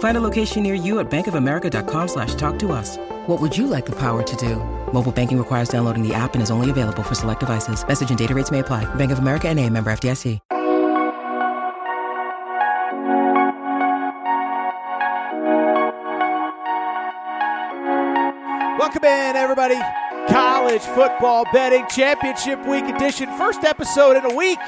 Find a location near you at bankofamerica.com slash talk to us. What would you like the power to do? Mobile banking requires downloading the app and is only available for select devices. Message and data rates may apply. Bank of America and a member FDIC. Welcome in, everybody. College football betting championship week edition. First episode in a week.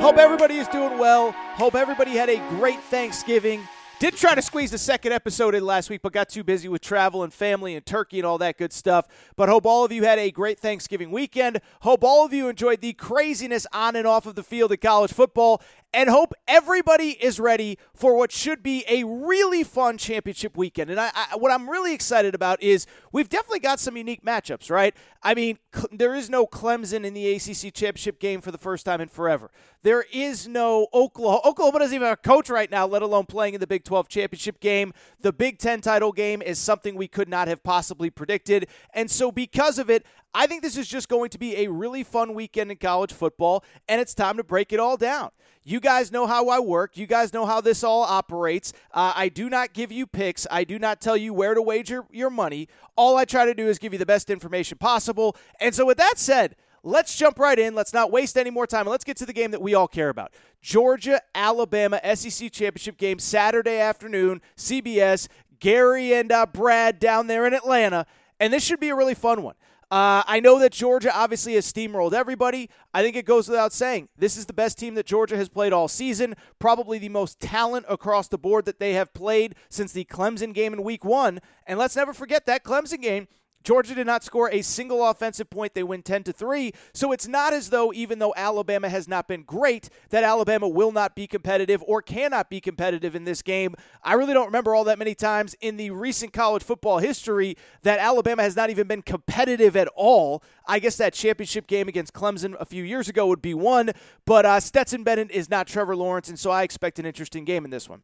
Hope everybody is doing well. Hope everybody had a great Thanksgiving. Did try to squeeze the second episode in last week, but got too busy with travel and family and turkey and all that good stuff. But hope all of you had a great Thanksgiving weekend. Hope all of you enjoyed the craziness on and off of the field of college football and hope everybody is ready for what should be a really fun championship weekend. And I, I, what I'm really excited about is we've definitely got some unique matchups, right? I mean, cl- there is no Clemson in the ACC championship game for the first time in forever. There is no Oklahoma. Oklahoma doesn't even have a coach right now, let alone playing in the Big 12 championship game. The Big 10 title game is something we could not have possibly predicted. And so, because of it, I think this is just going to be a really fun weekend in college football, and it's time to break it all down. You guys know how I work. You guys know how this all operates. Uh, I do not give you picks. I do not tell you where to wager your money. All I try to do is give you the best information possible. And so, with that said, let's jump right in. Let's not waste any more time. And let's get to the game that we all care about Georgia, Alabama, SEC Championship game, Saturday afternoon, CBS. Gary and uh, Brad down there in Atlanta. And this should be a really fun one. Uh, I know that Georgia obviously has steamrolled everybody. I think it goes without saying. This is the best team that Georgia has played all season, probably the most talent across the board that they have played since the Clemson game in week one. And let's never forget that Clemson game Georgia did not score a single offensive point. They win 10 to 3. So it's not as though even though Alabama has not been great that Alabama will not be competitive or cannot be competitive in this game. I really don't remember all that many times in the recent college football history that Alabama has not even been competitive at all. I guess that championship game against Clemson a few years ago would be one, but uh, Stetson Bennett is not Trevor Lawrence, and so I expect an interesting game in this one.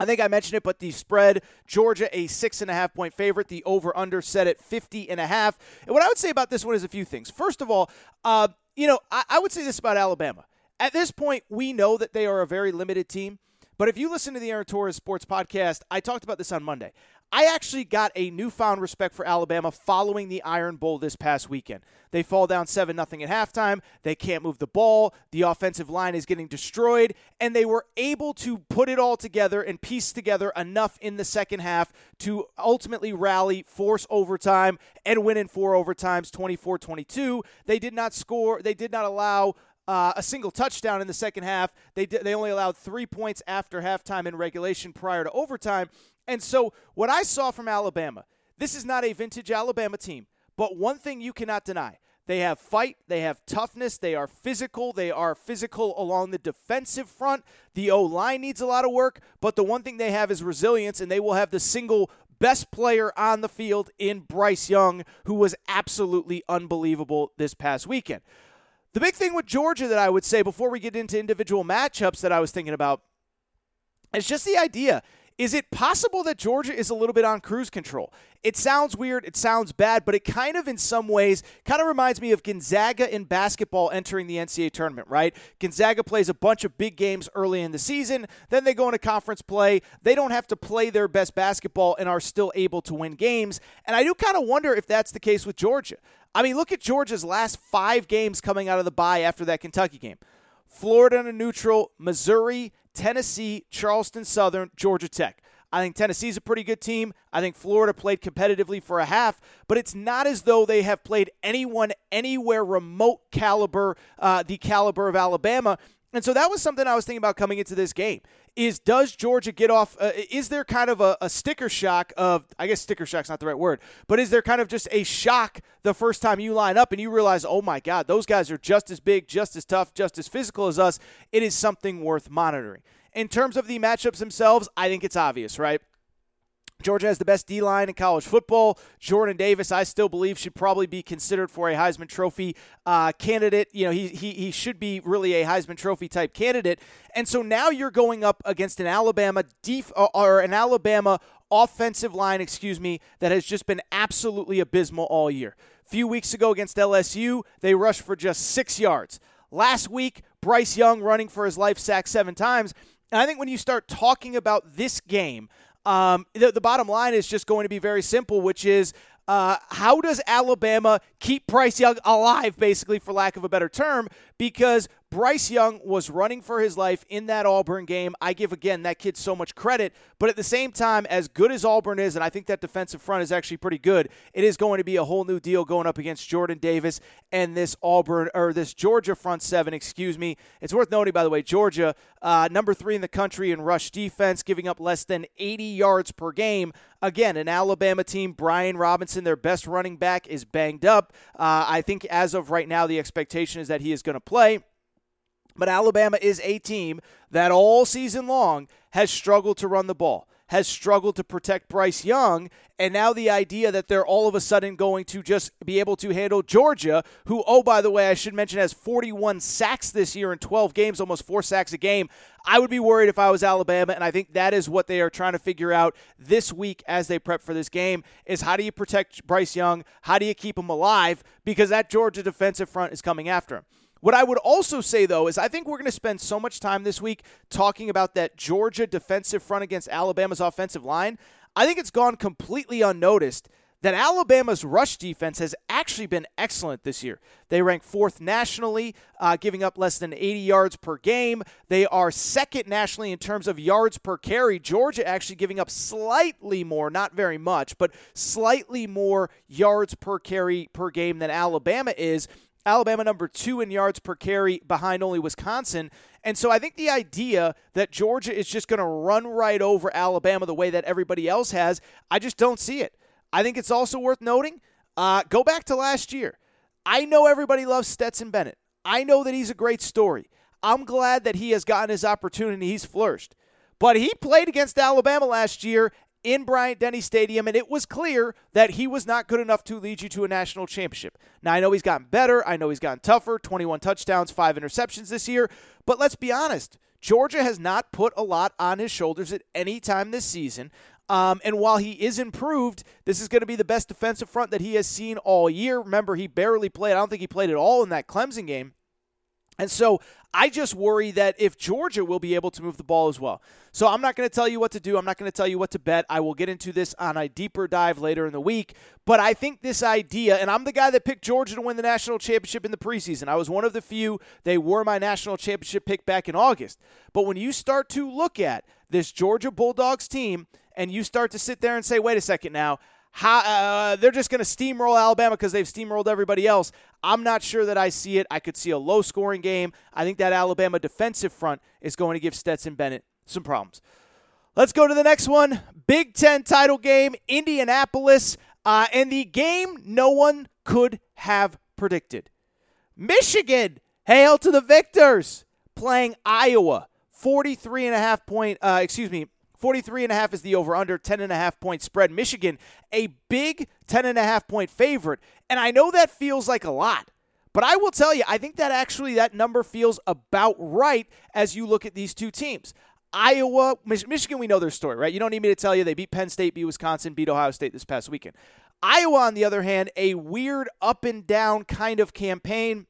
I think I mentioned it, but the spread, Georgia a six and a half point favorite. The over under set at 50 and a half. And what I would say about this one is a few things. First of all, uh, you know, I, I would say this about Alabama. At this point, we know that they are a very limited team. But if you listen to the Aaron Torres Sports Podcast, I talked about this on Monday. I actually got a newfound respect for Alabama following the Iron Bowl this past weekend. They fall down 7 0 at halftime. They can't move the ball. The offensive line is getting destroyed. And they were able to put it all together and piece together enough in the second half to ultimately rally, force overtime, and win in four overtimes 24 22. They did not score, they did not allow. Uh, a single touchdown in the second half. They they only allowed three points after halftime in regulation prior to overtime. And so, what I saw from Alabama, this is not a vintage Alabama team, but one thing you cannot deny. They have fight, they have toughness, they are physical, they are physical along the defensive front. The O line needs a lot of work, but the one thing they have is resilience, and they will have the single best player on the field in Bryce Young, who was absolutely unbelievable this past weekend. The big thing with Georgia that I would say before we get into individual matchups that I was thinking about is just the idea is it possible that Georgia is a little bit on cruise control? It sounds weird, it sounds bad, but it kind of, in some ways, kind of reminds me of Gonzaga in basketball entering the NCAA tournament, right? Gonzaga plays a bunch of big games early in the season, then they go into conference play. They don't have to play their best basketball and are still able to win games. And I do kind of wonder if that's the case with Georgia. I mean, look at Georgia's last five games coming out of the bye after that Kentucky game. Florida on a neutral, Missouri, Tennessee, Charleston Southern, Georgia Tech. I think Tennessee's a pretty good team. I think Florida played competitively for a half, but it's not as though they have played anyone anywhere remote caliber, uh, the caliber of Alabama. And so that was something I was thinking about coming into this game. Is does Georgia get off? Uh, is there kind of a, a, sticker shock of? I guess sticker shock's not the right word, but is there kind of just a shock the first time you line up and you realize, oh my God, those guys are just as big, just as tough, just as physical as us? It is something worth monitoring. In terms of the matchups themselves, I think it's obvious, right? Georgia has the best D line in college football. Jordan Davis, I still believe, should probably be considered for a Heisman Trophy uh, candidate. You know, he, he, he should be really a Heisman Trophy type candidate. And so now you're going up against an Alabama def- or an Alabama offensive line, excuse me, that has just been absolutely abysmal all year. A few weeks ago against LSU, they rushed for just six yards. Last week, Bryce Young running for his life, sacked seven times. And I think when you start talking about this game, um, the, the bottom line is just going to be very simple, which is uh, how does Alabama keep Bryce Young alive, basically, for lack of a better term? Because Bryce Young was running for his life in that Auburn game. I give, again, that kid so much credit. But at the same time, as good as Auburn is, and I think that defensive front is actually pretty good, it is going to be a whole new deal going up against Jordan Davis and this Auburn, or this Georgia front seven, excuse me. It's worth noting, by the way, Georgia, uh, number three in the country in rush defense, giving up less than 80 yards per game. Again, an Alabama team, Brian Robinson, their best running back, is banged up. Uh, I think as of right now, the expectation is that he is going to play. But Alabama is a team that all season long has struggled to run the ball, has struggled to protect Bryce Young, and now the idea that they're all of a sudden going to just be able to handle Georgia, who, oh, by the way, I should mention has 41 sacks this year in 12 games, almost four sacks a game. I would be worried if I was Alabama, and I think that is what they are trying to figure out this week as they prep for this game is how do you protect Bryce Young? How do you keep him alive? Because that Georgia defensive front is coming after him. What I would also say, though, is I think we're going to spend so much time this week talking about that Georgia defensive front against Alabama's offensive line. I think it's gone completely unnoticed that Alabama's rush defense has actually been excellent this year. They rank fourth nationally, uh, giving up less than 80 yards per game. They are second nationally in terms of yards per carry. Georgia actually giving up slightly more, not very much, but slightly more yards per carry per game than Alabama is. Alabama number two in yards per carry behind only Wisconsin. And so I think the idea that Georgia is just going to run right over Alabama the way that everybody else has, I just don't see it. I think it's also worth noting uh, go back to last year. I know everybody loves Stetson Bennett. I know that he's a great story. I'm glad that he has gotten his opportunity. He's flourished. But he played against Alabama last year in Bryant Denny Stadium, and it was clear that he was not good enough to lead you to a national championship. Now, I know he's gotten better. I know he's gotten tougher 21 touchdowns, five interceptions this year. But let's be honest Georgia has not put a lot on his shoulders at any time this season. Um, and while he is improved, this is going to be the best defensive front that he has seen all year. Remember, he barely played. I don't think he played at all in that Clemson game. And so I just worry that if Georgia will be able to move the ball as well. So I'm not going to tell you what to do. I'm not going to tell you what to bet. I will get into this on a deeper dive later in the week. But I think this idea, and I'm the guy that picked Georgia to win the national championship in the preseason. I was one of the few. They were my national championship pick back in August. But when you start to look at this Georgia Bulldogs team and you start to sit there and say, wait a second now, how, uh, they're just going to steamroll Alabama because they've steamrolled everybody else. I'm not sure that I see it. I could see a low scoring game. I think that Alabama defensive front is going to give Stetson Bennett some problems. Let's go to the next one Big Ten title game, Indianapolis, uh, and the game no one could have predicted. Michigan, hail to the victors, playing Iowa. 43 and a half point, uh, excuse me, 43 and a half is the over under 10 and a half point spread. Michigan a big 10 and a half point favorite. And i know that feels like a lot but i will tell you i think that actually that number feels about right as you look at these two teams. Iowa michigan we know their story right? You don't need me to tell you they beat penn state beat wisconsin beat ohio state this past weekend. Iowa on the other hand a weird up and down kind of campaign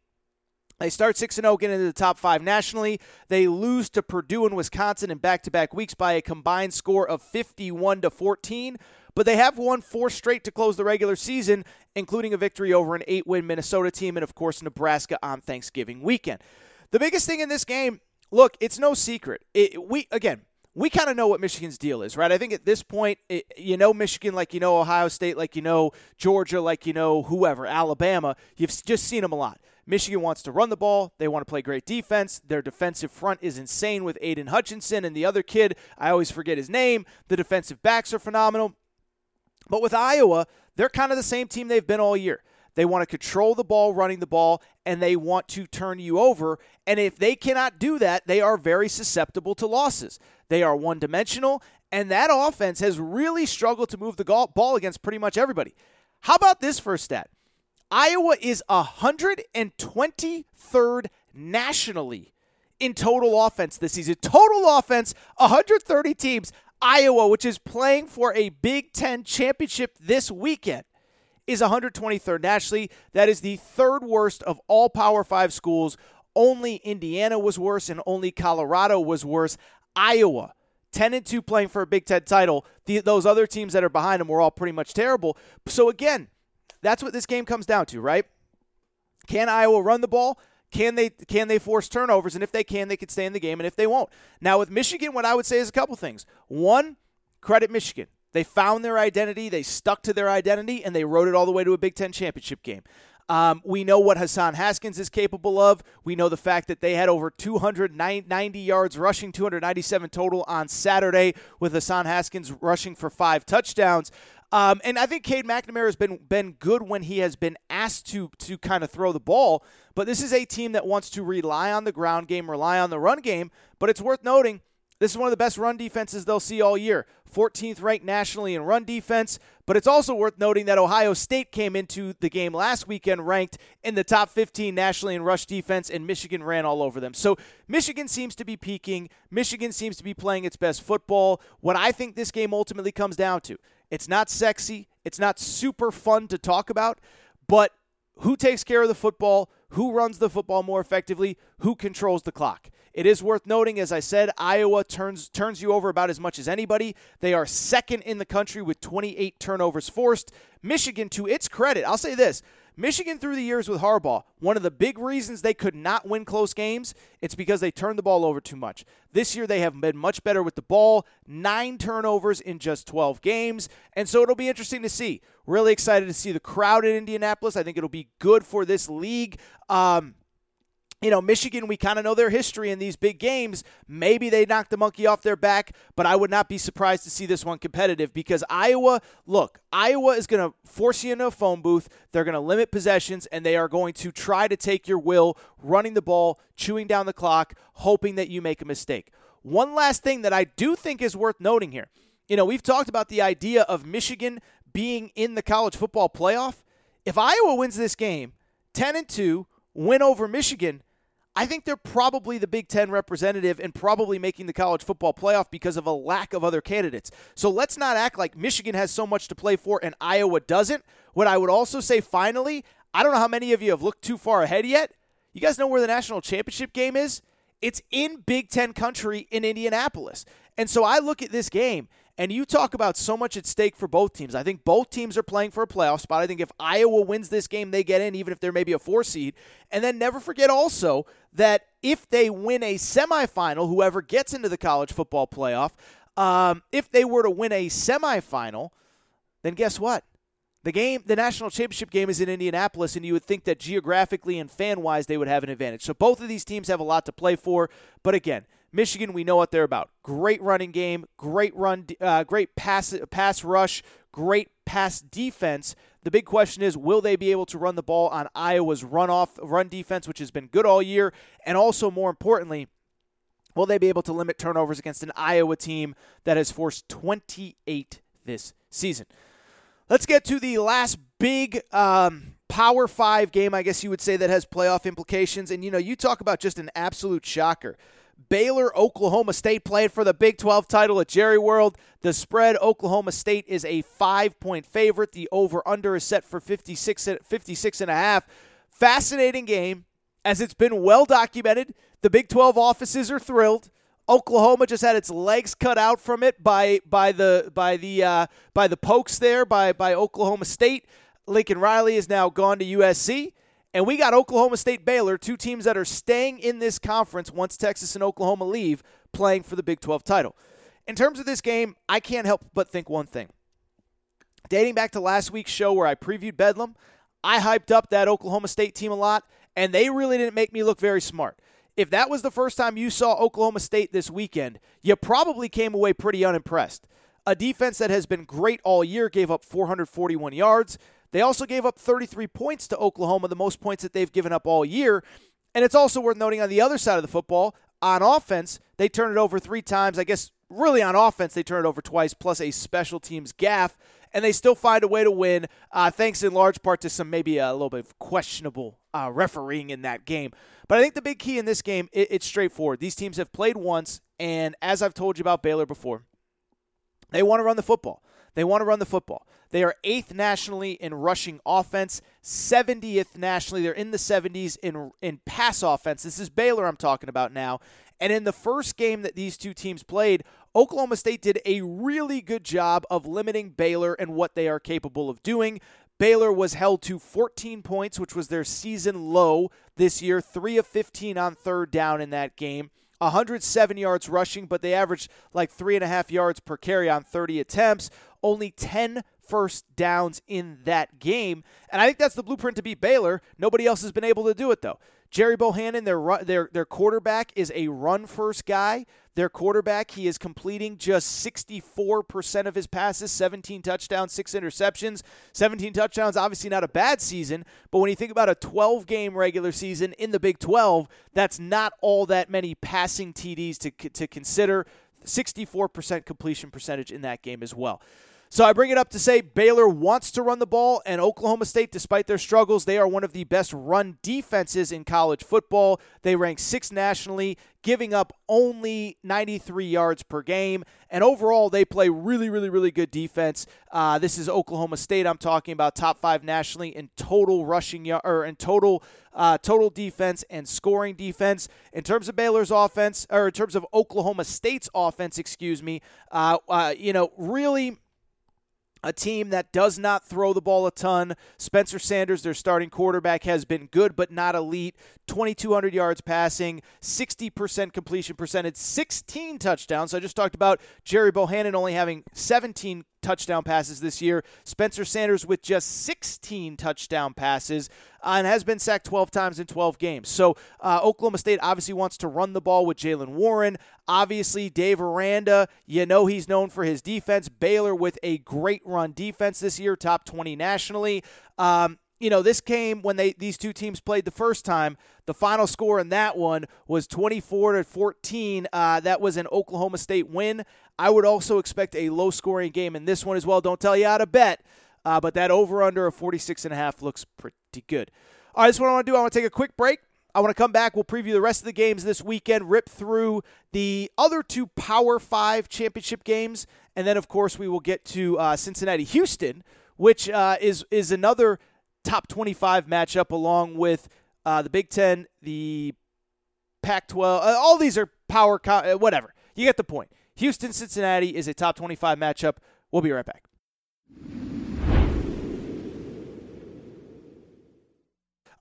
they start 6 0, get into the top five nationally. They lose to Purdue and Wisconsin in back to back weeks by a combined score of 51 to 14. But they have won four straight to close the regular season, including a victory over an eight win Minnesota team and, of course, Nebraska on Thanksgiving weekend. The biggest thing in this game, look, it's no secret. It, we Again, we kind of know what Michigan's deal is, right? I think at this point, it, you know Michigan like you know Ohio State, like you know Georgia, like you know whoever, Alabama. You've just seen them a lot. Michigan wants to run the ball. They want to play great defense. Their defensive front is insane with Aidan Hutchinson and the other kid. I always forget his name. The defensive backs are phenomenal. But with Iowa, they're kind of the same team they've been all year. They want to control the ball, running the ball, and they want to turn you over. And if they cannot do that, they are very susceptible to losses. They are one dimensional, and that offense has really struggled to move the ball against pretty much everybody. How about this first stat? Iowa is 123rd nationally in total offense this season. Total offense, 130 teams. Iowa, which is playing for a Big Ten championship this weekend, is 123rd nationally. That is the third worst of all Power Five schools. Only Indiana was worse, and only Colorado was worse. Iowa, 10 and 2 playing for a Big Ten title. The, those other teams that are behind them were all pretty much terrible. So, again, that's what this game comes down to, right? Can Iowa run the ball? Can they can they force turnovers? And if they can, they can stay in the game. And if they won't, now with Michigan, what I would say is a couple things. One, credit Michigan. They found their identity, they stuck to their identity, and they rode it all the way to a Big Ten championship game. Um, we know what Hassan Haskins is capable of. We know the fact that they had over 290 yards rushing, 297 total on Saturday, with Hassan Haskins rushing for five touchdowns. Um, and I think Cade McNamara has been been good when he has been asked to to kind of throw the ball. But this is a team that wants to rely on the ground game, rely on the run game. But it's worth noting this is one of the best run defenses they'll see all year. 14th ranked nationally in run defense, but it's also worth noting that Ohio State came into the game last weekend ranked in the top 15 nationally in rush defense, and Michigan ran all over them. So Michigan seems to be peaking. Michigan seems to be playing its best football. What I think this game ultimately comes down to it's not sexy, it's not super fun to talk about, but who takes care of the football? Who runs the football more effectively? Who controls the clock? It is worth noting, as I said, Iowa turns turns you over about as much as anybody. They are second in the country with 28 turnovers forced. Michigan, to its credit, I'll say this: Michigan through the years with Harbaugh, one of the big reasons they could not win close games, it's because they turned the ball over too much. This year they have been much better with the ball, nine turnovers in just 12 games, and so it'll be interesting to see. Really excited to see the crowd in Indianapolis. I think it'll be good for this league. Um, you know, Michigan, we kind of know their history in these big games. Maybe they knock the monkey off their back, but I would not be surprised to see this one competitive because Iowa, look, Iowa is going to force you into a phone booth. They're going to limit possessions, and they are going to try to take your will, running the ball, chewing down the clock, hoping that you make a mistake. One last thing that I do think is worth noting here. You know, we've talked about the idea of Michigan being in the college football playoff. If Iowa wins this game, 10 and 2, win over Michigan, I think they're probably the Big Ten representative and probably making the college football playoff because of a lack of other candidates. So let's not act like Michigan has so much to play for and Iowa doesn't. What I would also say finally, I don't know how many of you have looked too far ahead yet. You guys know where the national championship game is? It's in Big Ten country in Indianapolis. And so I look at this game and you talk about so much at stake for both teams. I think both teams are playing for a playoff spot. I think if Iowa wins this game, they get in, even if they're maybe a four seed. And then never forget also that if they win a semifinal, whoever gets into the college football playoff, um, if they were to win a semifinal, then guess what? The game, the national championship game is in Indianapolis, and you would think that geographically and fan wise they would have an advantage. So both of these teams have a lot to play for. But again, Michigan, we know what they're about. Great running game, great run, uh, great pass pass rush, great pass defense. The big question is, will they be able to run the ball on Iowa's run off run defense, which has been good all year, and also more importantly, will they be able to limit turnovers against an Iowa team that has forced 28 this season? Let's get to the last big. Um, Power five game, I guess you would say, that has playoff implications. And, you know, you talk about just an absolute shocker. Baylor, Oklahoma State played for the Big 12 title at Jerry World. The spread, Oklahoma State is a five point favorite. The over under is set for 56, 56 and a half. Fascinating game, as it's been well documented. The Big 12 offices are thrilled. Oklahoma just had its legs cut out from it by by the by the uh, by the pokes there by by Oklahoma State. Lincoln Riley is now gone to USC. And we got Oklahoma State Baylor, two teams that are staying in this conference once Texas and Oklahoma leave, playing for the Big 12 title. In terms of this game, I can't help but think one thing. Dating back to last week's show where I previewed Bedlam, I hyped up that Oklahoma State team a lot, and they really didn't make me look very smart. If that was the first time you saw Oklahoma State this weekend, you probably came away pretty unimpressed. A defense that has been great all year gave up 441 yards. They also gave up 33 points to Oklahoma, the most points that they've given up all year. And it's also worth noting on the other side of the football, on offense, they turned it over three times. I guess really on offense, they turned it over twice, plus a special teams gaff, and they still find a way to win, uh, thanks in large part to some maybe a little bit of questionable uh, refereeing in that game. But I think the big key in this game, it, it's straightforward. These teams have played once, and as I've told you about Baylor before, they want to run the football. They want to run the football. They are eighth nationally in rushing offense, 70th nationally. They're in the 70s in in pass offense. This is Baylor I'm talking about now. And in the first game that these two teams played, Oklahoma State did a really good job of limiting Baylor and what they are capable of doing. Baylor was held to 14 points, which was their season low this year, 3 of 15 on third down in that game. 107 yards rushing, but they averaged like three and a half yards per carry on 30 attempts. Only 10 first downs in that game. And I think that's the blueprint to beat Baylor. Nobody else has been able to do it, though. Gerry Bohanon, their their their quarterback, is a run first guy. Their quarterback, he is completing just 64% of his passes, 17 touchdowns, six interceptions. 17 touchdowns, obviously not a bad season, but when you think about a 12 game regular season in the Big 12, that's not all that many passing TDs to, to consider. 64% completion percentage in that game as well. So I bring it up to say Baylor wants to run the ball, and Oklahoma State, despite their struggles, they are one of the best run defenses in college football. They rank sixth nationally, giving up only 93 yards per game. And overall, they play really, really, really good defense. Uh, this is Oklahoma State. I'm talking about top five nationally in total rushing yard or in total uh, total defense and scoring defense. In terms of Baylor's offense, or in terms of Oklahoma State's offense, excuse me, uh, uh you know, really a team that does not throw the ball a ton. Spencer Sanders, their starting quarterback, has been good but not elite. 2,200 yards passing, 60% completion percentage, 16 touchdowns. I just talked about Gerry Bohanon only having 17 touchdown passes this year. Spencer Sanders with just 16 touchdown passes uh, and has been sacked 12 times in 12 games. So uh, Oklahoma State obviously wants to run the ball with Jaylen Warren. Obviously, Dave Aranda, you know he's known for his defense. Baylor with a great run defense this year, top 20 nationally. Um, you know, this came when they these two teams played the first time. The final score in that one was 24 to 14. Uh, that was an Oklahoma State win. I would also expect a low scoring game in this one as well. Don't tell you how to bet, uh, but that over under of 46 and a half looks pretty good. All right, this is what I want to do. I want to take a quick break. I want to come back. We'll preview the rest of the games this weekend, rip through the other two Power Five championship games, and then, of course, we will get to uh, Cincinnati Houston, which uh, is is another top 25 matchup along with uh, the Big Ten, the Pac 12. Uh, all these are power, co- uh, whatever. You get the point. Houston Cincinnati is a top 25 matchup. We'll be right back.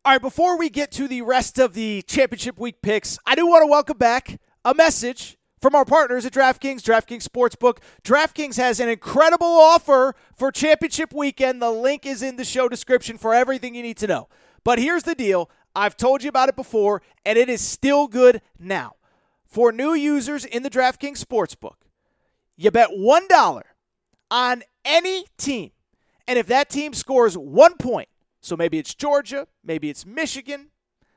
All right, before we get to the rest of the championship week picks, I do want to welcome back a message from our partners at DraftKings, DraftKings Sportsbook. DraftKings has an incredible offer for championship weekend. The link is in the show description for everything you need to know. But here's the deal I've told you about it before, and it is still good now. For new users in the DraftKings Sportsbook, you bet $1 on any team. And if that team scores one point, so maybe it's Georgia, maybe it's Michigan,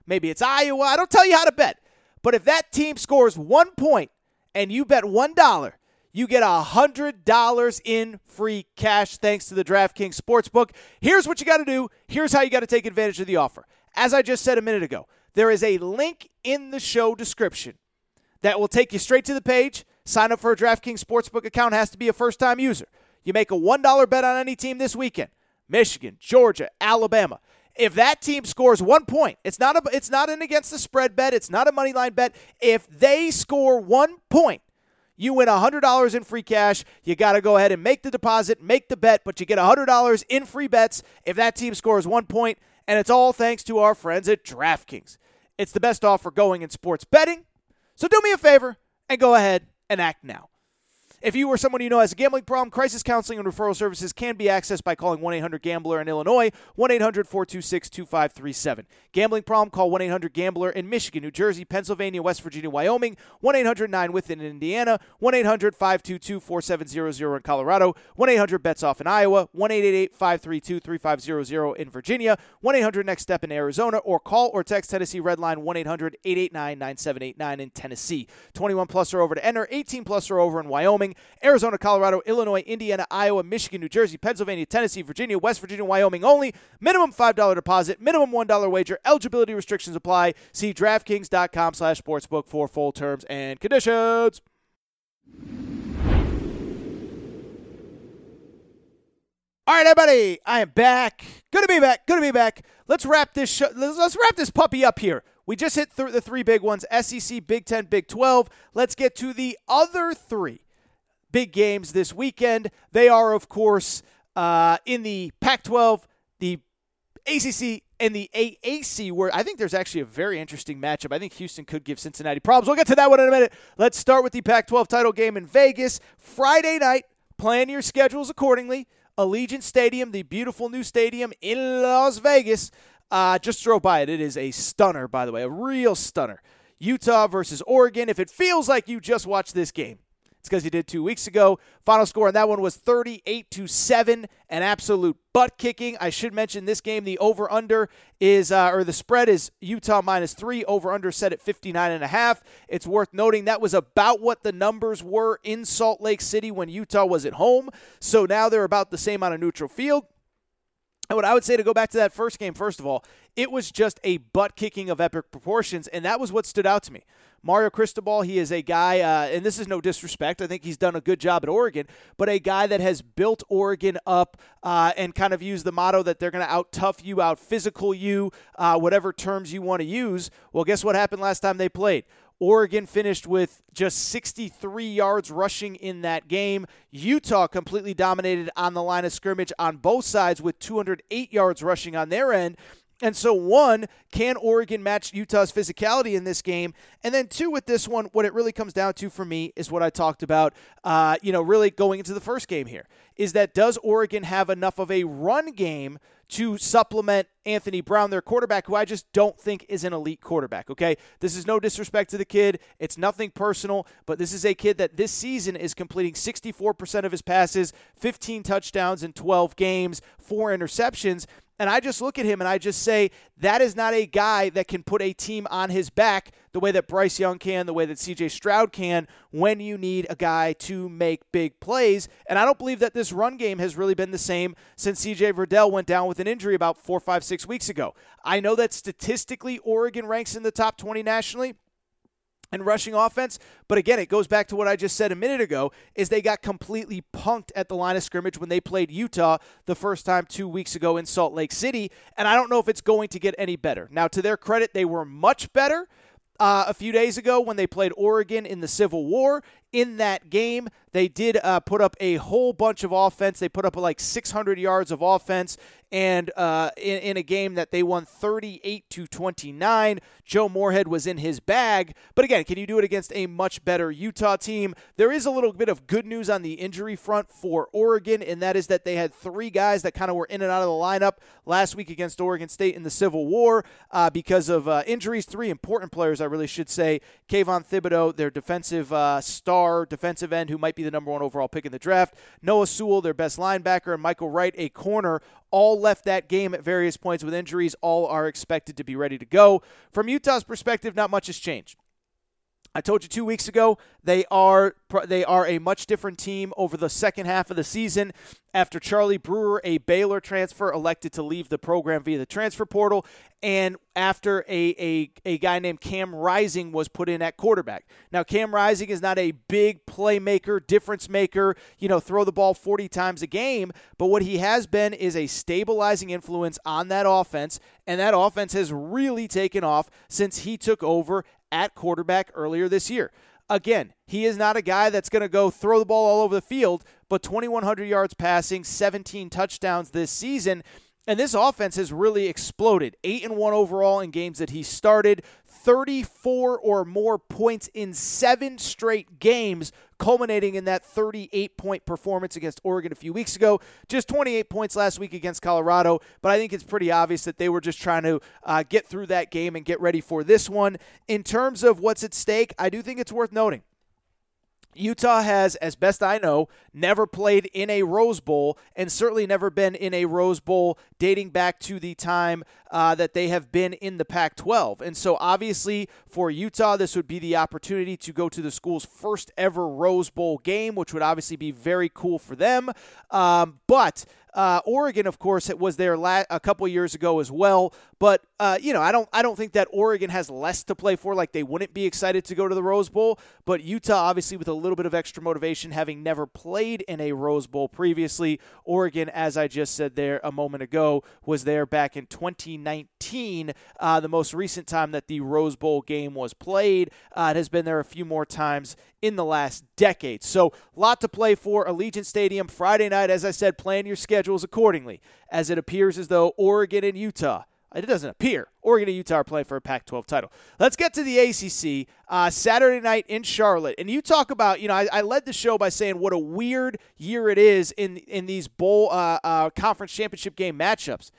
maybe it's Iowa, I don't tell you how to bet. But if that team scores one point and you bet $1, you get $100 in free cash thanks to the DraftKings Sportsbook. Here's what you got to do. Here's how you got to take advantage of the offer. As I just said a minute ago, there is a link in the show description that will take you straight to the page. Sign up for a DraftKings Sportsbook account has to be a first time user. You make a $1 bet on any team this weekend Michigan, Georgia, Alabama. If that team scores one point, it's not a it's not an against the spread bet, it's not a money line bet. If they score one point, you win $100 in free cash. You got to go ahead and make the deposit, make the bet, but you get $100 in free bets if that team scores one point, and it's all thanks to our friends at DraftKings. It's the best offer going in sports betting. So do me a favor and go ahead and act now. If you or someone you know has a gambling problem, crisis counseling and referral services can be accessed by calling 1 800 Gambler in Illinois, 1 800 426 2537. Gambling problem, call 1 800 Gambler in Michigan, New Jersey, Pennsylvania, West Virginia, Wyoming, 1 800 9 within Indiana, 1 800 522 4700 in Colorado, 1 800 bets off in Iowa, 1 888 532 3500 in Virginia, 1 800 next step in Arizona, or call or text Tennessee Redline 1 800 889 9789 in Tennessee. 21 plus or over to enter, 18 plus or over in Wyoming, Arizona, Colorado, Illinois, Indiana, Iowa, Michigan, New Jersey, Pennsylvania, Tennessee, Virginia, West Virginia, Wyoming only. Minimum $5 deposit, minimum $1 wager. Eligibility restrictions apply. See DraftKings.com slash sportsbook for full terms and conditions. All right, everybody, I am back. Good to be back. Good to be back. Let's wrap this. Show, let's, let's wrap this puppy up here. We just hit th- the three big ones: SEC, Big Ten, Big Twelve. Let's get to the other three big games this weekend. They are, of course, uh, in the Pac-12, the ACC, and the AAC, where I think there's actually a very interesting matchup. I think Houston could give Cincinnati problems. We'll get to that one in a minute. Let's start with the Pac 12 title game in Vegas. Friday night. Plan your schedules accordingly. Allegiant Stadium, the beautiful new stadium in Las Vegas. Uh, just drove by it. It is a stunner, by the way, a real stunner. Utah versus Oregon. If it feels like you just watched this game, it's because you did two weeks ago. Final score on that one was 38 to 7, an absolute butt kicking. I should mention this game, the over under is, uh, or the spread is Utah minus three, over under set at 59 and a half. It's worth noting that was about what the numbers were in Salt Lake City when Utah was at home. So now they're about the same on a neutral field. And what I would say to go back to that first game, first of all, it was just a butt kicking of epic proportions, and that was what stood out to me. Mario Cristobal, he is a guy, uh, and this is no disrespect. I think he's done a good job at Oregon, but a guy that has built Oregon up uh, and kind of used the motto that they're going to out tough you, out physical you, uh, whatever terms you want to use. Well, guess what happened last time they played? Oregon finished with just 63 yards rushing in that game. Utah completely dominated on the line of scrimmage on both sides with 208 yards rushing on their end. And so, one, can Oregon match Utah's physicality in this game? And then, two, with this one, what it really comes down to for me is what I talked about, uh, you know, really going into the first game here is that does Oregon have enough of a run game to supplement Anthony Brown, their quarterback, who I just don't think is an elite quarterback. Okay. This is no disrespect to the kid. It's nothing personal, but this is a kid that this season is completing 64% of his passes, 15 touchdowns in 12 games, four interceptions. And I just look at him and I just say, that is not a guy that can put a team on his back the way that Bryce Young can, the way that CJ Stroud can, when you need a guy to make big plays. And I don't believe that this run game has really been the same since CJ Verdell went down with an injury about four, five, six weeks ago. I know that statistically, Oregon ranks in the top 20 nationally and rushing offense. But again, it goes back to what I just said a minute ago is they got completely punked at the line of scrimmage when they played Utah the first time 2 weeks ago in Salt Lake City, and I don't know if it's going to get any better. Now, to their credit, they were much better. Uh, a few days ago, when they played Oregon in the Civil War, in that game. They did uh, put up a whole bunch of offense. They put up like 600 yards of offense, and uh, in, in, a game that they won 38 to 29. Joe Moorhead was in his bag, but again, can you do it against a much better Utah team? There is a little bit of good news on the injury front for Oregon, and that is that they had three guys that kind of were in and out of the lineup last week against Oregon State in the Civil War uh, because of uh, injuries. Three important players, I really should say. Kayvon Thibodeaux, their defensive uh, star defensive end who might be the number one overall pick in the draft. Noah Sewell, their best linebacker, and Mykael Wright, a corner, all left that game at various points with injuries. All are expected to be ready to go. From Utah's perspective, not much has changed. I told you two weeks ago they are they are a much different team over the second half of the season. After Charlie Brewer, a Baylor transfer, elected to leave the program via the transfer portal, and after a, a, a guy named Cam Rising was put in at quarterback. Now, Cam Rising is not a big playmaker, difference maker, you know, throw the ball 40 times a game, but what he has been is a stabilizing influence on that offense, and that offense has really taken off since he took over at quarterback earlier this year. Again, he is not a guy that's going to go throw the ball all over the field, but 2,100 yards passing, 17 touchdowns this season. And this offense has really exploded. 8 and 1 overall in games that he started, 34 or more points in seven straight games, culminating in that 38 point performance against Oregon a few weeks ago. Just 28 points last week against Colorado, but I think it's pretty obvious that they were just trying to uh, get through that game and get ready for this one. In terms of what's at stake, I do think it's worth noting Utah has, as best I know, never played in a Rose Bowl and certainly never been in a Rose Bowl dating back to the time uh, that they have been in the Pac 12. And so, obviously, for Utah, this would be the opportunity to go to the school's first ever Rose Bowl game, which would obviously be very cool for them. Um, but uh, Oregon, of course, was there la- a couple years ago as well. But uh, you know, I don't, I don't think that Oregon has less to play for. Like they wouldn't be excited to go to the Rose Bowl. But Utah, obviously, with a little bit of extra motivation, having never played in a Rose Bowl previously. Oregon, as I just said there a moment ago, was there back in 2019, uh, the most recent time that the Rose Bowl game was played. Uh, it has been there a few more times in the last decade. So, lot to play for. Allegiant Stadium Friday night, as I said, plan your schedules accordingly, as it appears as though Oregon and Utah. It doesn't appear. Oregon and Utah are playing for a Pac 12 title. Let's get to the ACC. Uh, Saturday night in Charlotte. And you talk about, you know, I, I, led the show by saying what a weird year it is in, in these bowl uh, uh, conference championship game matchups.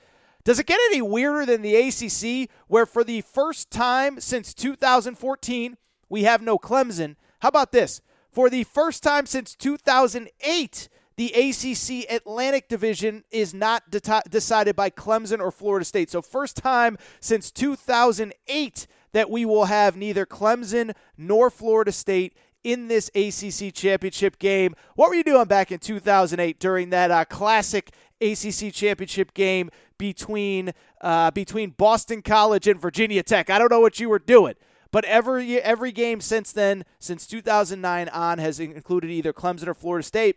Does it get any weirder than the ACC, where for the first time since 2014, we have no Clemson? How about this? For the first time since 2008, the ACC Atlantic Division is not de- decided by Clemson or Florida State. So, first time since 2008 that we will have neither Clemson nor Florida State in this ACC championship game. What were you doing back in 2008 during that uh, classic ACC championship game between uh, between Boston College and Virginia Tech? I don't know what you were doing. But every every game since then, since 2009 on, has included either Clemson or Florida State.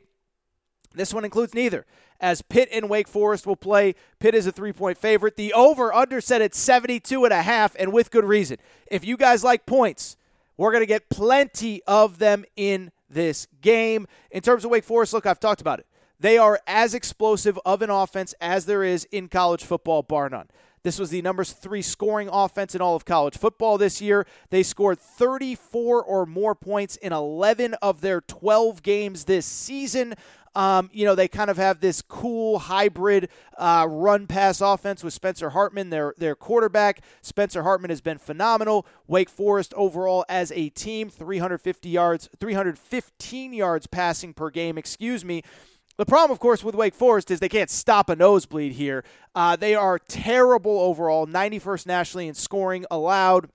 This one includes neither, as Pitt and Wake Forest will play. Pitt is a three point favorite. The over under set at 72 and a half, and with good reason. If you guys like points, we're going to get plenty of them in this game. In terms of Wake Forest, look, I've talked about it. They are as explosive of an offense as there is in college football, bar none. This was the number three scoring offense in all of college football this year. They scored 34 or more points in 11 of their 12 games this season. Um, you know, they kind of have this cool hybrid uh, run pass offense with Spencer Hartman, their, their quarterback. Spencer Hartman has been phenomenal. Wake Forest overall as a team, 350 yards, 315 yards passing per game, excuse me. The problem, of course, with Wake Forest is they can't stop a nosebleed here. Uh, they are terrible overall, 91st nationally in scoring allowed,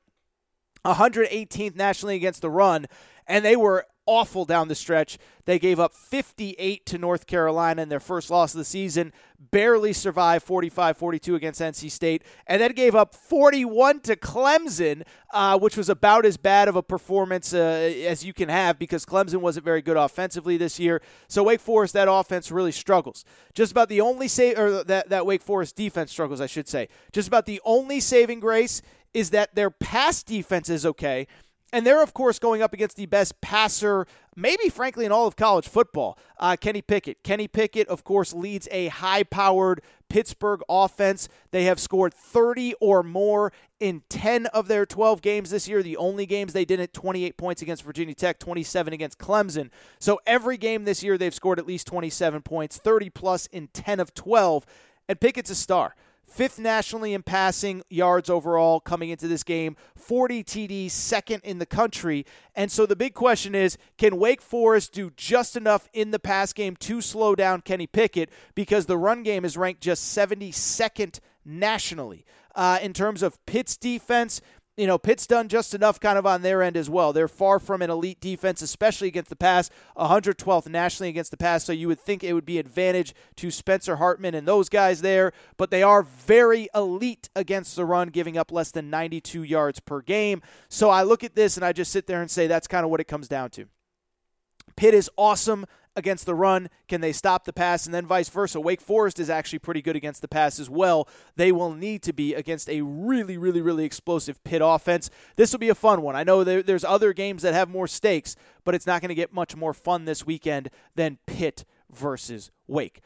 118th nationally against the run, and they were awful down the stretch. They gave up 58 to North Carolina in their first loss of the season, barely survived 45 42 against NC State, and then gave up 41 to Clemson, uh, which was about as bad of a performance uh, as you can have because Clemson wasn't very good offensively this year. So Wake Forest, that offense really struggles. Just about the only save, or that, that Wake Forest defense struggles, I should say. Just about the only saving grace is that their pass defense is okay and they're, of course, going up against the best passer, maybe frankly, in all of college football, uh, Kenny Pickett. Kenny Pickett, of course, leads a high powered Pittsburgh offense. They have scored 30 or more in 10 of their 12 games this year. The only games they didn't 28 points against Virginia Tech, 27 against Clemson. So every game this year, they've scored at least 27 points, 30 plus in 10 of 12. And Pickett's a star fifth nationally in passing yards overall coming into this game, 40 TDs, second in the country. And so the big question is can Wake Forest do just enough in the pass game to slow down Kenny Pickett because the run game is ranked just 72nd nationally? Uh, in terms of Pitt's defense, you know, Pitt's done just enough kind of on their end as well. They're far from an elite defense, especially against the pass, 112th nationally against the pass. So you would think it would be advantage to Spencer Hartman and those guys there, but they are very elite against the run, giving up less than 92 yards per game. So I look at this and I just sit there and say that's kind of what it comes down to. Pitt is awesome against the run? Can they stop the pass? And then vice versa. Wake Forest is actually pretty good against the pass as well. They will need to be against a really, really, really explosive Pitt offense. This will be a fun one. I know there, there's other games that have more stakes, but it's not going to get much more fun this weekend than Pitt versus Wake.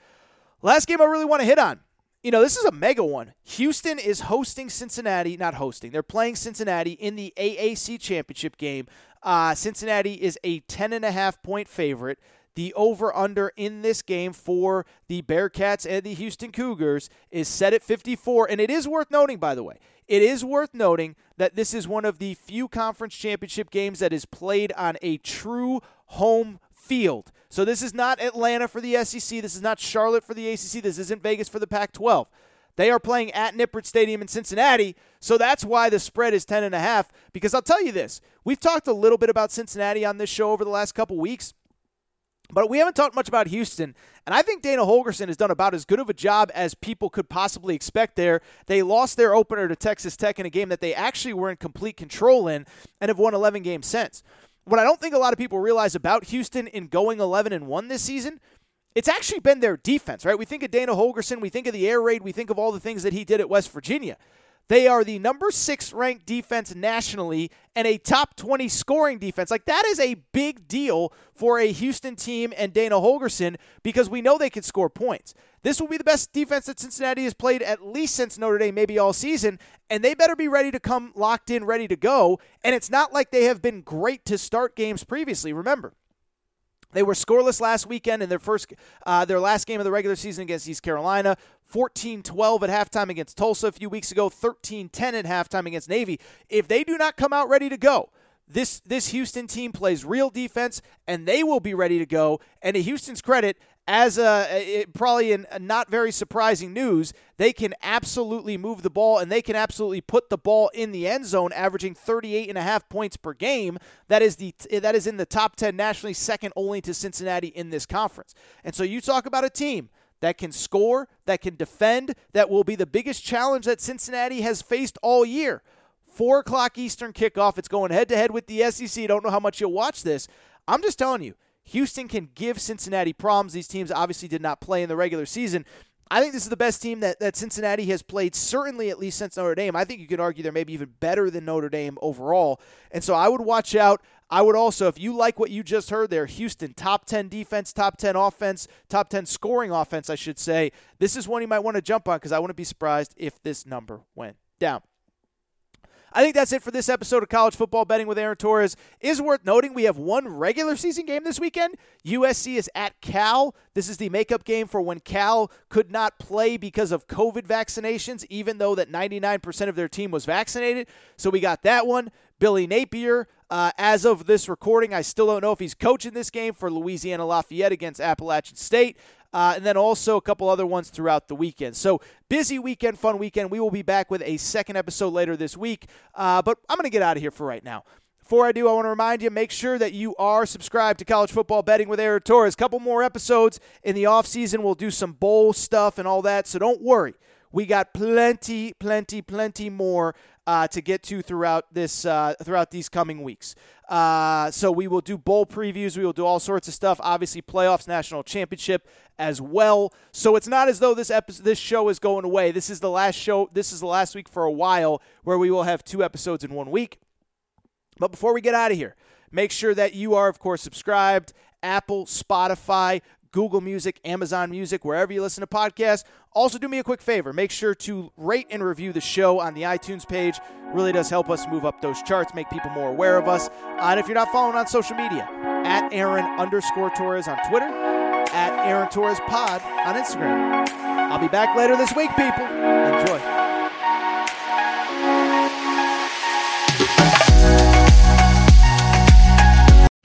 Last game I really want to hit on you know, this is a mega one. Houston is hosting Cincinnati, not hosting. They're playing Cincinnati in the AAC championship game. Uh, Cincinnati is a 10.5 point favorite. The over under in this game for the Bearcats and the Houston Cougars is set at 54. And it is worth noting, by the way, it is worth noting that this is one of the few conference championship games that is played on a true home field. So this is not Atlanta for the SEC. This is not Charlotte for the ACC. This isn't Vegas for the Pac 12. They are playing at Nippert Stadium in Cincinnati, so that's why the spread is 10 and a half because I'll tell you this. We've talked a little bit about Cincinnati on this show over the last couple weeks. But we haven't talked much about Houston, and I think Dana Holgorsen has done about as good of a job as people could possibly expect there. They lost their opener to Texas Tech in a game that they actually were in complete control in and have won 11 games since. What I don't think a lot of people realize about Houston in going 11 and 1 this season, it's actually been their defense, right? We think of Dana Holgorsen, we think of the air raid, we think of all the things that he did at West Virginia. They are the number six ranked defense nationally and a top 20 scoring defense. Like, that is a big deal for a Houston team and Dana Holgorsen because we know they can score points. This will be the best defense that Cincinnati has played at least since Notre Dame, maybe all season, and they better be ready to come locked in, ready to go. And it's not like they have been great to start games previously. Remember, they were scoreless last weekend in their first, uh, their last game of the regular season against East Carolina. 14 12 at halftime against Tulsa a few weeks ago, 13 10 at halftime against Navy. If they do not come out ready to go, this this Houston team plays real defense and they will be ready to go. And to Houston's credit, as a, it, probably in not very surprising news, they can absolutely move the ball and they can absolutely put the ball in the end zone, averaging 38 and a half points per game. That is the that is in the top 10 nationally, second only to Cincinnati in this conference. And so you talk about a team that can score, that can defend, that will be the biggest challenge that Cincinnati has faced all year. Four o'clock Eastern kickoff. It's going head to head with the SEC. Don't know how much you'll watch this. I'm just telling you, Houston can give Cincinnati problems. These teams obviously did not play in the regular season. I think this is the best team that, that Cincinnati has played, certainly at least since Notre Dame. I think you could argue they're maybe even better than Notre Dame overall. And so I would watch out. I would also, if you like what you just heard there, Houston, top 10 defense, top 10 offense, top 10 scoring offense, I should say, this is one you might want to jump on because I wouldn't be surprised if this number went down. I think that's it for this episode of College Football Betting with Aaron Torres. Is worth noting we have one regular season game this weekend. USC is at Cal. This is the makeup game for when Cal could not play because of COVID vaccinations, even though that 99% of their team was vaccinated. So we got that one. Billy Napier, uh, as of this recording, I still don't know if he's coaching this game for Louisiana Lafayette against Appalachian State uh, and then also a couple other ones throughout the weekend. So busy weekend, fun weekend. We will be back with a second episode later this week, uh, but I'm going to get out of here for right now. Before I do, I want to remind you make sure that you are subscribed to College Football Betting with Aaron Torres. Couple more episodes in the offseason. We'll do some bowl stuff and all that, so don't worry. We got plenty, plenty, plenty more uh, to get to throughout this uh, throughout these coming weeks. Uh, so we will do bowl previews. We will do all sorts of stuff. Obviously, playoffs, national championship as well. So it's not as though this episode, this show is going away. This is the last show. This is the last week for a while where we will have two episodes in one week. But before we get out of here, make sure that you are, of course, subscribed. Apple, Spotify, Google Music, Amazon Music, wherever you listen to podcasts. Also, do me a quick favor make sure to rate and review the show on the iTunes page. Really does help us move up those charts, make people more aware of us. Uh, and if you're not following on social media, at Aaron underscore Torres on Twitter, at Aaron Torres Pod on Instagram. I'll be back later this week, people. Enjoy.